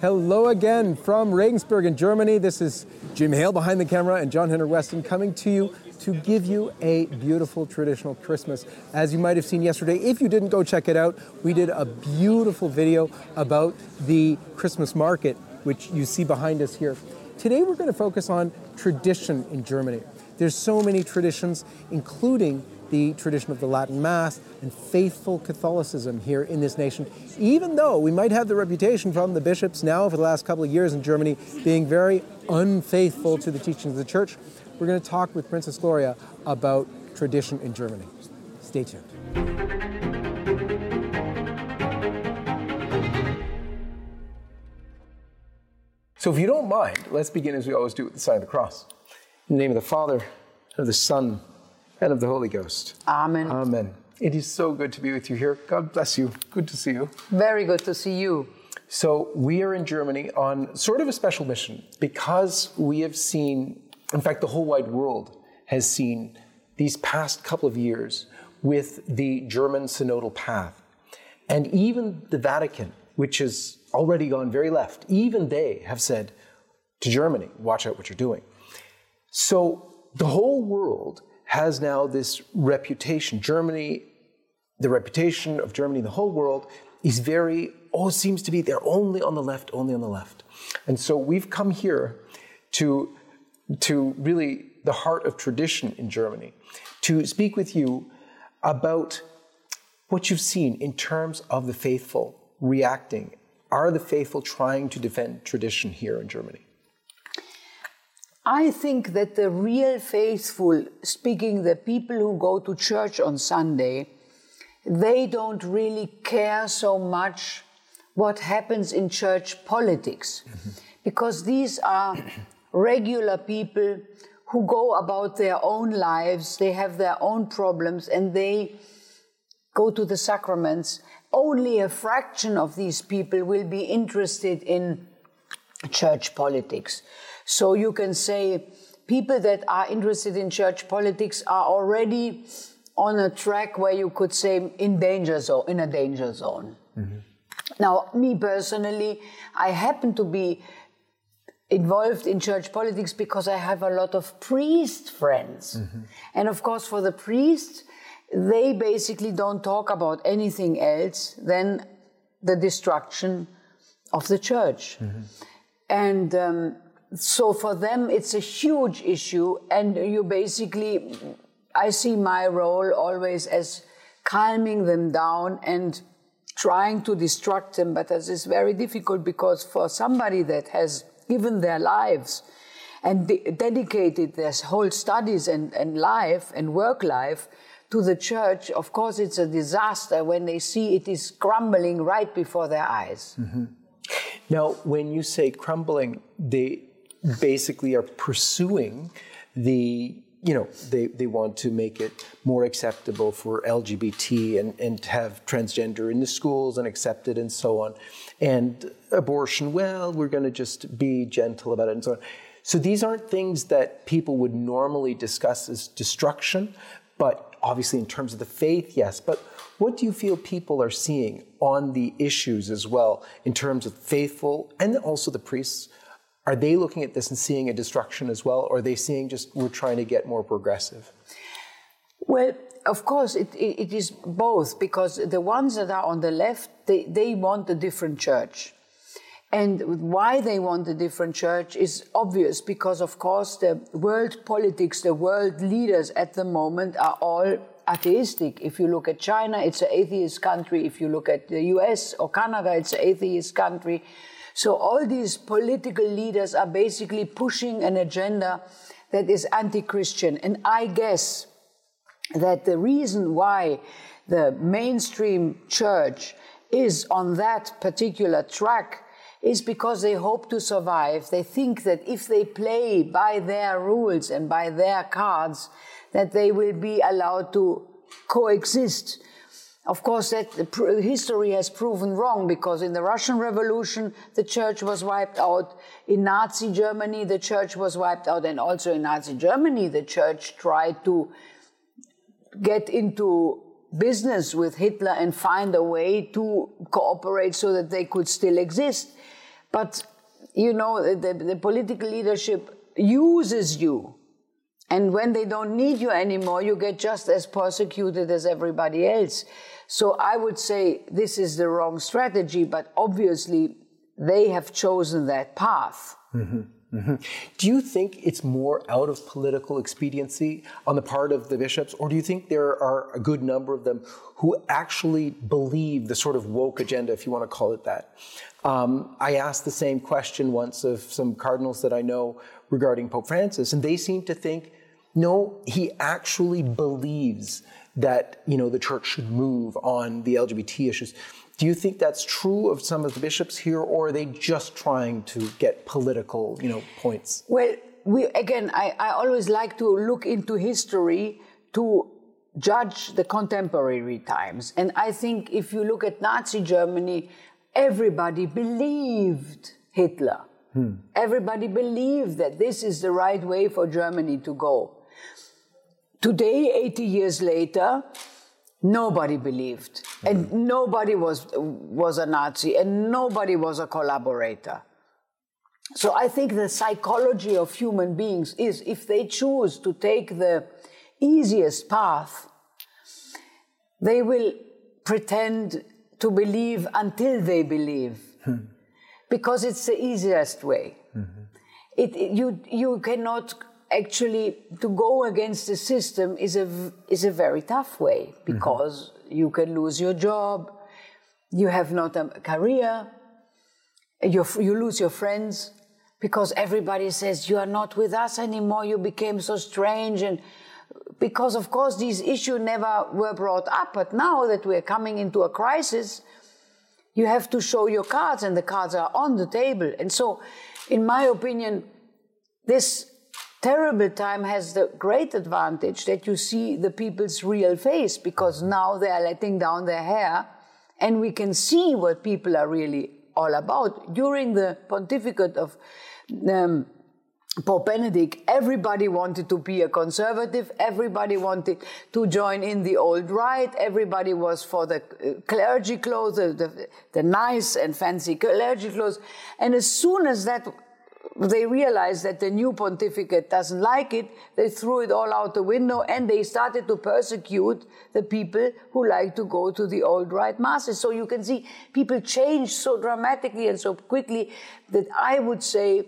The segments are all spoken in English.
Hello again from Regensburg in Germany. This is Jim Hale behind the camera and John Henry Weston coming to you to give you a beautiful traditional Christmas. As you might have seen yesterday, if you didn't go check it out, we did a beautiful video about the Christmas market, which you see behind us here. Today we're going to focus on tradition in Germany. There's so many traditions, including the tradition of the Latin Mass and faithful Catholicism here in this nation, even though we might have the reputation from the bishops now for the last couple of years in Germany being very unfaithful to the teachings of the Church. We're going to talk with Princess Gloria about tradition in Germany. Stay tuned. So, if you don't mind, let's begin as we always do with the sign of the cross. In the name of the Father, and of the Son, and of the Holy Ghost. Amen. Amen. It is so good to be with you here. God bless you. Good to see you. Very good to see you. So, we are in Germany on sort of a special mission because we have seen, in fact, the whole wide world has seen these past couple of years with the German synodal path. And even the Vatican, which has already gone very left, even they have said to Germany, watch out what you're doing. So, the whole world has now this reputation. Germany, the reputation of Germany, the whole world, is very, oh, seems to be they're only on the left, only on the left. And so we've come here to, to really the heart of tradition in Germany to speak with you about what you've seen in terms of the faithful reacting. Are the faithful trying to defend tradition here in Germany? I think that the real faithful, speaking the people who go to church on Sunday, they don't really care so much what happens in church politics. Mm-hmm. Because these are regular people who go about their own lives, they have their own problems, and they go to the sacraments. Only a fraction of these people will be interested in church politics. So you can say people that are interested in church politics are already on a track where you could say in danger zone, in a danger zone. Mm-hmm. Now, me personally, I happen to be involved in church politics because I have a lot of priest friends. Mm-hmm. And of course, for the priests, they basically don't talk about anything else than the destruction of the church. Mm-hmm. And um, so for them, it's a huge issue. And you basically, I see my role always as calming them down and trying to distract them. But this is very difficult because for somebody that has given their lives and de- dedicated their whole studies and, and life and work life to the church, of course, it's a disaster when they see it is crumbling right before their eyes. Mm-hmm. Now, when you say crumbling, they basically are pursuing the you know they, they want to make it more acceptable for lgbt and, and have transgender in the schools and accepted and so on. And abortion well we're going to just be gentle about it and so on. So these aren't things that people would normally discuss as destruction but obviously in terms of the faith yes. But what do you feel people are seeing on the issues as well in terms of faithful and also the priests are they looking at this and seeing a destruction as well, or are they seeing just we're trying to get more progressive? Well, of course, it, it is both, because the ones that are on the left, they, they want a different church. And why they want a different church is obvious because, of course, the world politics, the world leaders at the moment are all atheistic. If you look at China, it's an atheist country. If you look at the US or Canada, it's an atheist country. So all these political leaders are basically pushing an agenda that is anti-Christian. And I guess that the reason why the mainstream church is on that particular track is because they hope to survive. They think that if they play by their rules and by their cards, that they will be allowed to coexist of course, that history has proven wrong because in the Russian Revolution, the church was wiped out. In Nazi Germany, the church was wiped out. And also in Nazi Germany, the church tried to get into business with Hitler and find a way to cooperate so that they could still exist. But, you know, the, the political leadership uses you. And when they don't need you anymore, you get just as persecuted as everybody else. So I would say this is the wrong strategy, but obviously they have chosen that path. Mm-hmm. Mm-hmm. Do you think it's more out of political expediency on the part of the bishops, or do you think there are a good number of them who actually believe the sort of woke agenda, if you want to call it that? Um, I asked the same question once of some cardinals that I know regarding Pope Francis, and they seem to think, no, he actually believes that you know the church should move on the LGBT issues. Do you think that's true of some of the bishops here, or are they just trying to get political, you know, points? Well, we again, I, I always like to look into history to judge the contemporary times. And I think if you look at Nazi Germany, everybody believed Hitler. Hmm. Everybody believed that this is the right way for Germany to go. Today, 80 years later, Nobody believed, and nobody was was a Nazi, and nobody was a collaborator. So I think the psychology of human beings is if they choose to take the easiest path, they will pretend to believe until they believe, hmm. because it's the easiest way. Mm-hmm. It, it, you you cannot actually to go against the system is a is a very tough way mm-hmm. because mm-hmm. you can lose your job, you have not a career, you you lose your friends because everybody says you are not with us anymore. You became so strange and because of course these issues never were brought up, but now that we are coming into a crisis, you have to show your cards and the cards are on the table. And so, in my opinion, this terrible time has the great advantage that you see the people's real face because now they are letting down their hair and we can see what people are really all about. During the pontificate of um, Pope Benedict, everybody wanted to be a conservative, everybody wanted to join in the old rite, everybody was for the uh, clergy clothes, the, the, the nice and fancy clergy clothes. And as soon as that they realized that the new pontificate doesn't like it. They threw it all out the window and they started to persecute the people who like to go to the old rite masses. So you can see people change so dramatically and so quickly that I would say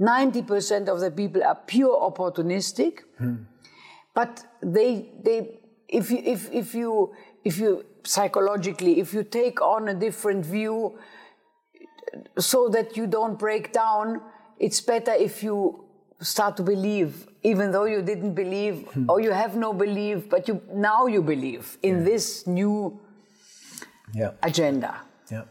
90% of the people are pure opportunistic. Hmm. But they, they, if you, if, if you, if you psychologically, if you take on a different view, so that you don't break down, it's better if you start to believe even though you didn't believe hmm. or you have no belief but you now you believe in yeah. this new yeah. agenda yeah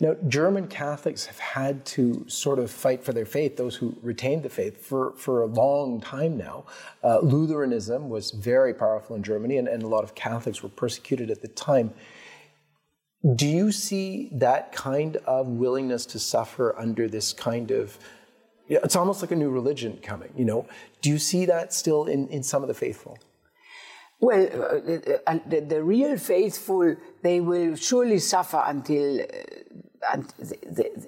now german catholics have had to sort of fight for their faith those who retained the faith for, for a long time now uh, lutheranism was very powerful in germany and, and a lot of catholics were persecuted at the time do you see that kind of willingness to suffer under this kind of it's almost like a new religion coming, you know. Do you see that still in, in some of the faithful? Well, uh, uh, the, the, real faithful, they will surely suffer until, uh,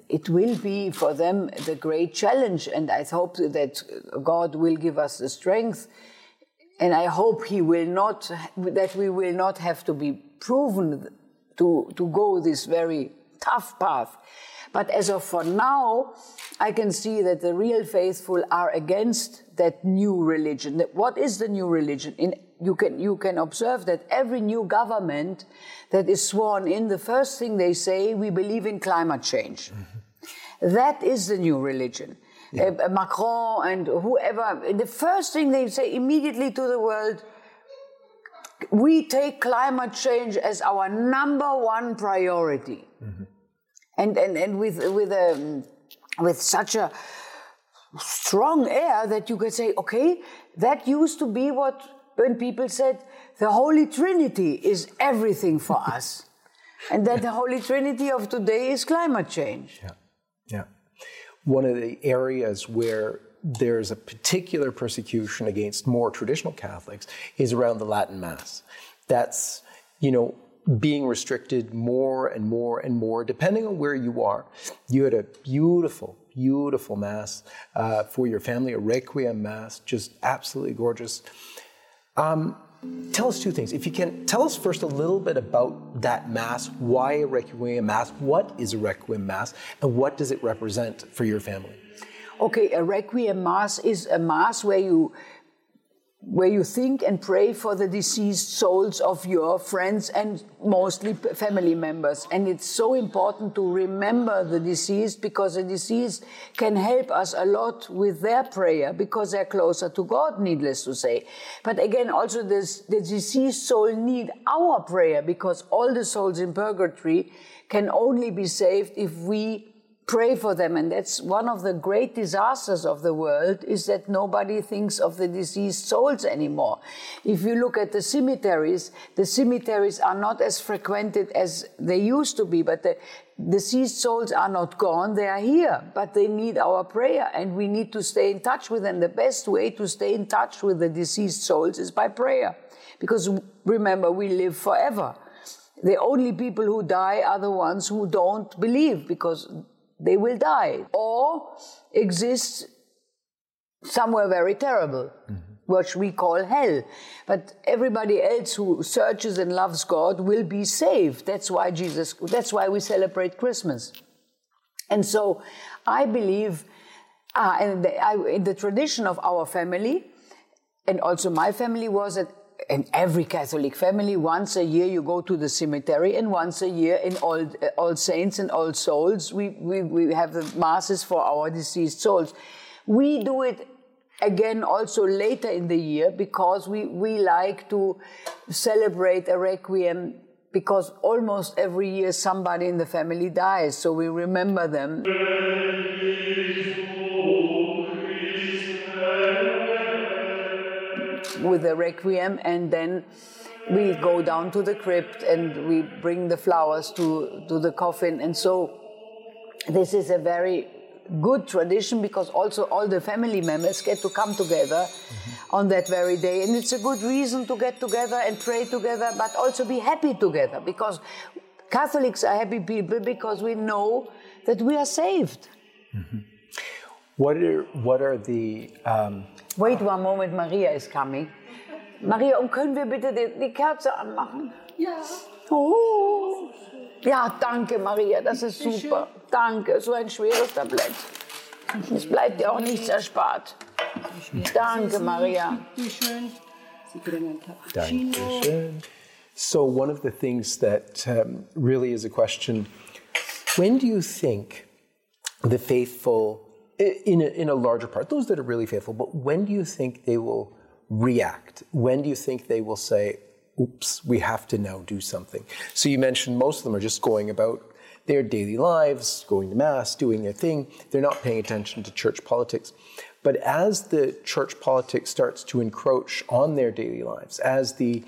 it will be for them the great challenge. And I hope that God will give us the strength. And I hope He will not, that we will not have to be proven to, to go this very tough path. But as of for now, I can see that the real faithful are against that new religion. What is the new religion? In, you can you can observe that every new government that is sworn in, the first thing they say, we believe in climate change. Mm-hmm. That is the new religion. Yeah. Uh, Macron and whoever, the first thing they say immediately to the world, we take climate change as our number one priority. Mm-hmm and and, and with with a um, with such a strong air that you could say, okay, that used to be what when people said the Holy Trinity is everything for us, and that the Holy Trinity of today is climate change. Yeah, yeah. One of the areas where there's a particular persecution against more traditional Catholics is around the Latin Mass. That's, you know, being restricted more and more and more, depending on where you are. You had a beautiful, beautiful mass uh, for your family, a requiem mass, just absolutely gorgeous. Um, tell us two things. If you can, tell us first a little bit about that mass. Why a requiem mass? What is a requiem mass, and what does it represent for your family? Okay, a requiem mass is a mass where you where you think and pray for the deceased souls of your friends and mostly family members. And it's so important to remember the deceased because the deceased can help us a lot with their prayer because they're closer to God, needless to say. But again, also this, the deceased soul need our prayer because all the souls in purgatory can only be saved if we pray for them. And that's one of the great disasters of the world is that nobody thinks of the deceased souls anymore. If you look at the cemeteries, the cemeteries are not as frequented as they used to be, but the deceased souls are not gone. They are here, but they need our prayer and we need to stay in touch with them. The best way to stay in touch with the deceased souls is by prayer. Because remember, we live forever. The only people who die are the ones who don't believe because they will die or exist somewhere very terrible, mm-hmm. which we call hell. But everybody else who searches and loves God will be saved. That's why Jesus, that's why we celebrate Christmas. And so I believe, uh, and the, I, in the tradition of our family, and also my family was that in every Catholic family, once a year you go to the cemetery, and once a year in all, uh, all saints and all souls, we, we, we have the masses for our deceased souls. We do it again also later in the year because we, we like to celebrate a requiem because almost every year somebody in the family dies, so we remember them. With the requiem, and then we go down to the crypt and we bring the flowers to, to the coffin. And so this is a very good tradition because also all the family members get to come together mm-hmm. on that very day. And it's a good reason to get together and pray together, but also be happy together because Catholics are happy people because we know that we are saved. Mm-hmm. What are, what are the. Um... Wait one moment, Maria is coming. Maria, und können wir bitte die, die Kerze anmachen? Ja. Oh. Ja, danke, Maria, das ist super. Danke, so ein schweres Tablett. Es bleibt dir auch nichts erspart. Danke, Maria. Wie schön. Sie kriegen ein Cappuccino. So, one of the things that um, really is a question when do you think the faithful in a, in a larger part, those that are really faithful, but when do you think they will react? When do you think they will say, oops, we have to now do something? So you mentioned most of them are just going about their daily lives, going to Mass, doing their thing. They're not paying attention to church politics. But as the church politics starts to encroach on their daily lives, as the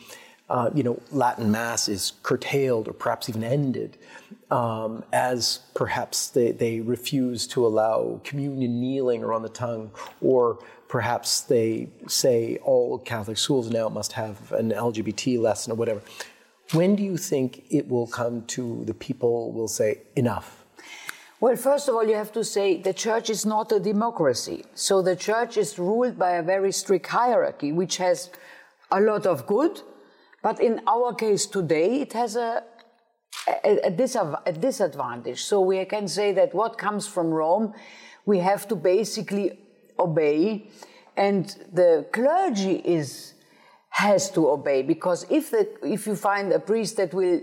uh, you know, Latin Mass is curtailed or perhaps even ended, um, as perhaps they, they refuse to allow communion kneeling or on the tongue, or perhaps they say all Catholic schools now must have an LGBT lesson or whatever. When do you think it will come to the people will say enough? Well, first of all, you have to say the church is not a democracy. So the church is ruled by a very strict hierarchy, which has a lot of good but in our case today, it has a, a, a, disadvantage. So we can say that what comes from Rome, we have to basically obey, and the clergy is has to obey because if the if you find a priest that will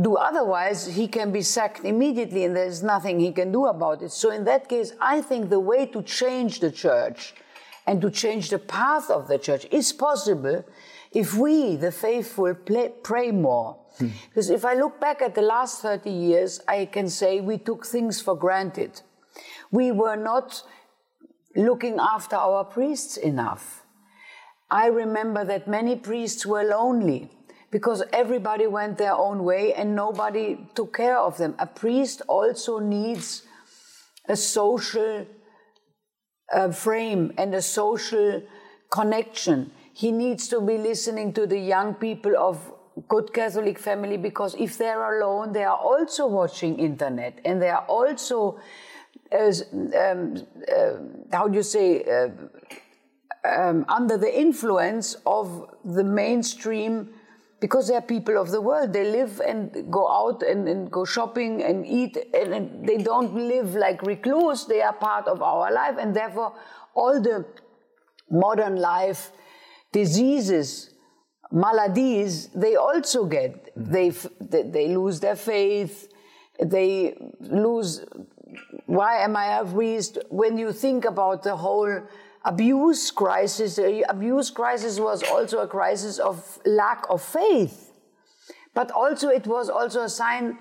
do otherwise, he can be sacked immediately, and there's nothing he can do about it. So in that case, I think the way to change the church and to change the path of the church is possible if we, the faithful, play, pray more. Because if I look back at the last 30 years, I can say we took things for granted. We were not looking after our priests enough. I remember that many priests were lonely because everybody went their own way and nobody took care of them. A priest also needs a social uh, frame and a social connection. He needs to be listening to the young people of good Catholic family because if they're alone, they are also watching internet and they are also, as um, uh, how do you say, uh, um, under the influence of the mainstream because they're people of the world. They live and go out and, and go shopping and eat, and, and, they don't live like recluse. They are part of our life, and therefore, all the modern life diseases, maladies, they also get. Mm-hmm. They, they lose their faith, they lose. Why am I a priest? When you think about the whole abuse crisis, the abuse crisis was also a crisis of lack of faith. But also, it was also a sign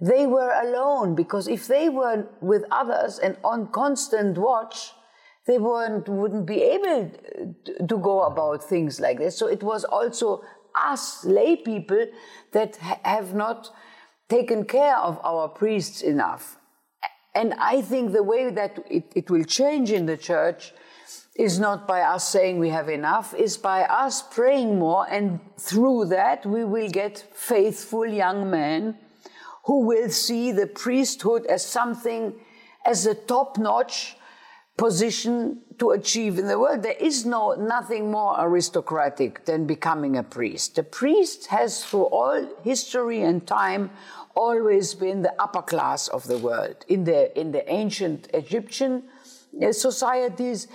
they were alone because if they were with others and on constant watch, they weren't, wouldn't be able to go about things like this. So it was also us lay people that have not taken care of our priests enough. And I think the way that it, it will change in the church is not by us saying we have enough, is by us praying more, and through that we will get faithful young men who will see the priesthood as something, as a top notch position to achieve in the world. There is no nothing more aristocratic than becoming a priest. The priest has, through all history and time, always been the upper class of the world. In the in the ancient Egyptian uh, societies,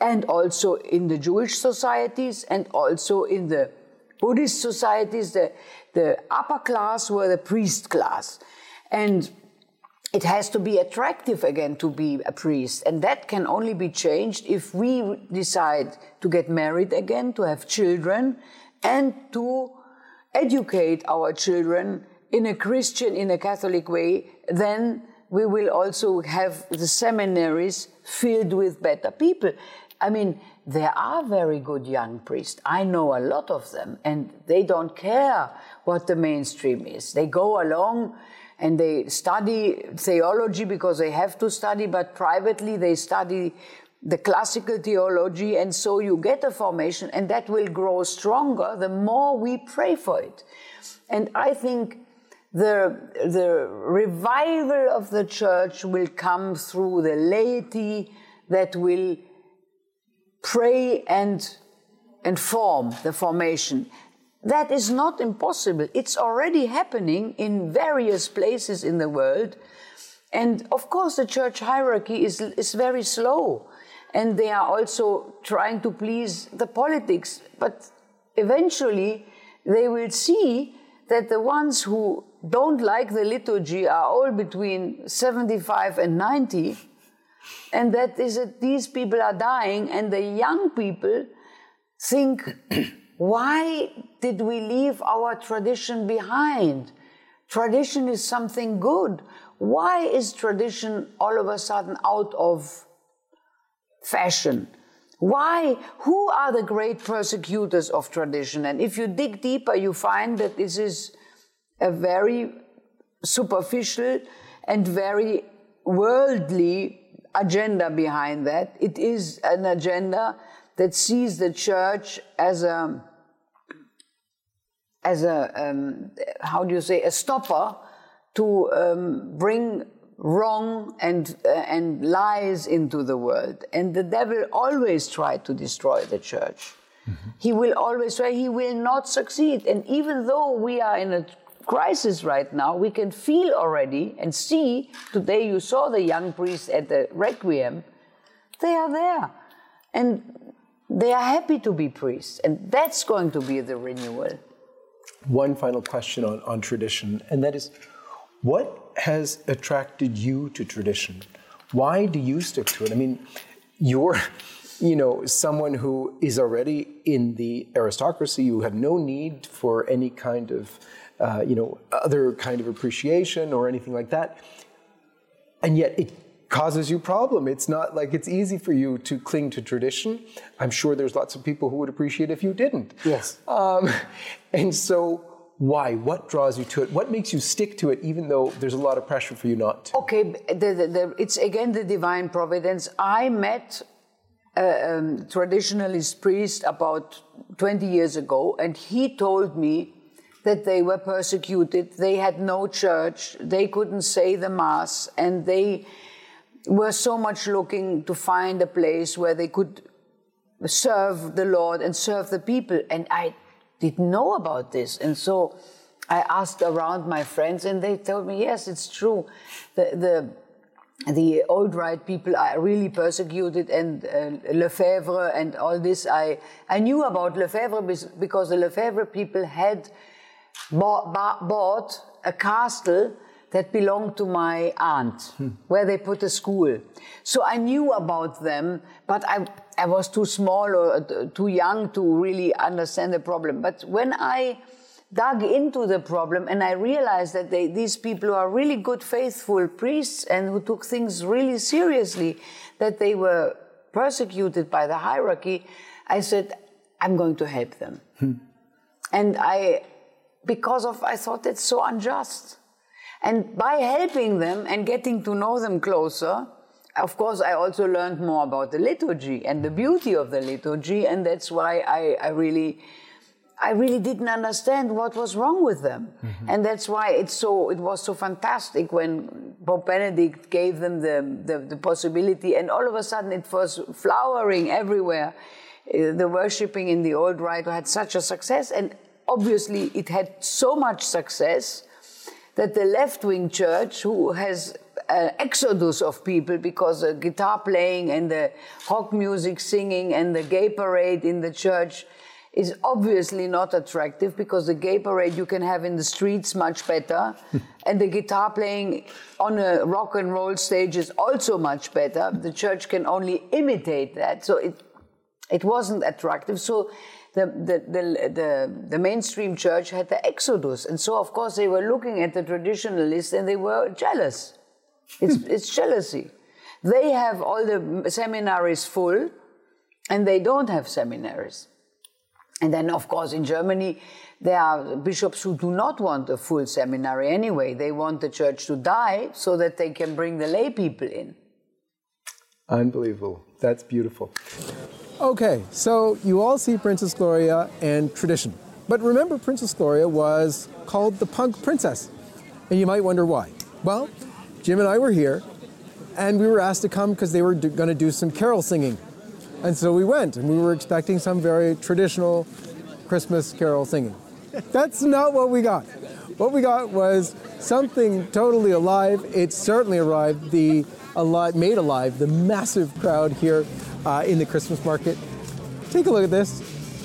and also in the Jewish societies and also in the Buddhist societies, the, the upper class were the priest class. And it has to be attractive again to be a priest. And that can only be changed if we decide to get married again, to have children, and to educate our children in a Christian, in a Catholic way. Then we will also have the seminaries filled with better people. I mean, there are very good young priests. I know a lot of them, and they don't care what the mainstream is. They go along and they study theology because they have to study, but privately they study the classical theology, and so you get a formation, and that will grow stronger the more we pray for it. And I think the, the revival of the church will come through the laity that will pray and, and form the formation. That is not impossible. It's already happening in various places in the world. And of course, the church hierarchy is, is very slow. And they are also trying to please the politics. But eventually, they will see that the ones who don't like the liturgy are all between 75 and 90 and that is that these people are dying, and the young people think, why did we leave our tradition behind? Tradition is something good. Why is tradition all of a sudden out of fashion? Why? Who are the great persecutors of tradition? And if you dig deeper, you find that this is a very superficial and very worldly agenda behind that. It is an agenda that sees the church as a as a um, how do you say a stopper to um, bring wrong and uh, and lies into the world. And the devil always tried to destroy the church. Mm-hmm. He will always try. He will not succeed. And even though we are in a crisis right now, we can feel already and see. Today, you saw the young priests at the Requiem. They are there. And they are happy to be priests. And that's going to be the renewal. One final question on, on tradition, and that is what has attracted you to tradition? Why do you stick to it? I mean, you're you know, someone who is already in the aristocracy, you have no need for any kind of uh, you know, other kind of appreciation or anything like that. And yet it causes you problem. It's not like it's easy for you to cling to tradition. I'm sure there's lots of people who would appreciate if you didn't. Yes. Um, and so why? What draws you to it? What makes you stick to it even though there's a lot of pressure for you not to? Okay, the, the, the, it's again the divine providence. I met a um, traditionalist priest about 20 years ago and he told me that they were persecuted. They had no church. They couldn't say the Mass. And they were so much looking to find a place where they could serve the Lord and serve the people. And I didn't know about this. And so I asked around my friends, and they told me, yes, it's true. The, the the old rite people are really persecuted, and uh, Lefebvre and all this. I, I knew about Lefebvre because the Lefebvre people had bought, bought a castle that belonged to my aunt, hmm. where they put a school. So I knew about them, but I, I was too small or uh, too young to really understand the problem. But when I dug into the problem and I realized that they, these people who are really good, faithful priests and who took things really seriously, that they were persecuted by the hierarchy, I said, I'm going to help them. Hmm. And I, because of, I thought it's so unjust. And by helping them and getting to know them closer, of course, I also learned more about the liturgy and the beauty of the liturgy, and that's why I, I really I really didn't understand what was wrong with them. Mm-hmm. And that's why it's so, it was so fantastic when Pope Benedict gave them the, the, the possibility, and all of a sudden it was flowering everywhere. Uh, the worshipping in the old rite had such a success, and obviously it had so much success that the left wing church, who has an exodus of people because the guitar playing and the rock music singing and the gay parade in the church is obviously not attractive because the gay parade you can have in the streets much better, and the guitar playing on a rock and roll stage is also much better. The church can only imitate that, so it it wasn't attractive. So the the the the, the mainstream church had the exodus, and so of course they were looking at the traditionalists and they were jealous. It's it's jealousy. They have all the seminaries full, and they don't have seminaries. And then, of course, in Germany, there are bishops who do not want a full seminary anyway. They want the church to die so that they can bring the lay people in. Unbelievable. That's beautiful. Okay, so you all see Princess Gloria and tradition. But remember, Princess Gloria was called the punk princess. And you might wonder why. Well, Jim and I were here, and we were asked to come because they were going to do some carol singing and so we went, and we were expecting some very traditional Christmas carol singing. That's not what we got. What we got was something totally alive. It certainly arrived, the alive, made alive the massive crowd here uh, in the Christmas market. Take a look at this.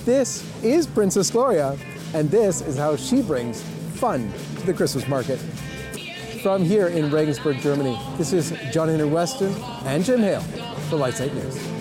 This is Princess Gloria, and this is how she brings fun to the Christmas market. From here in Regensburg, Germany, this is John Henry Weston and Jim Hale for Lights LifeSite News. Back.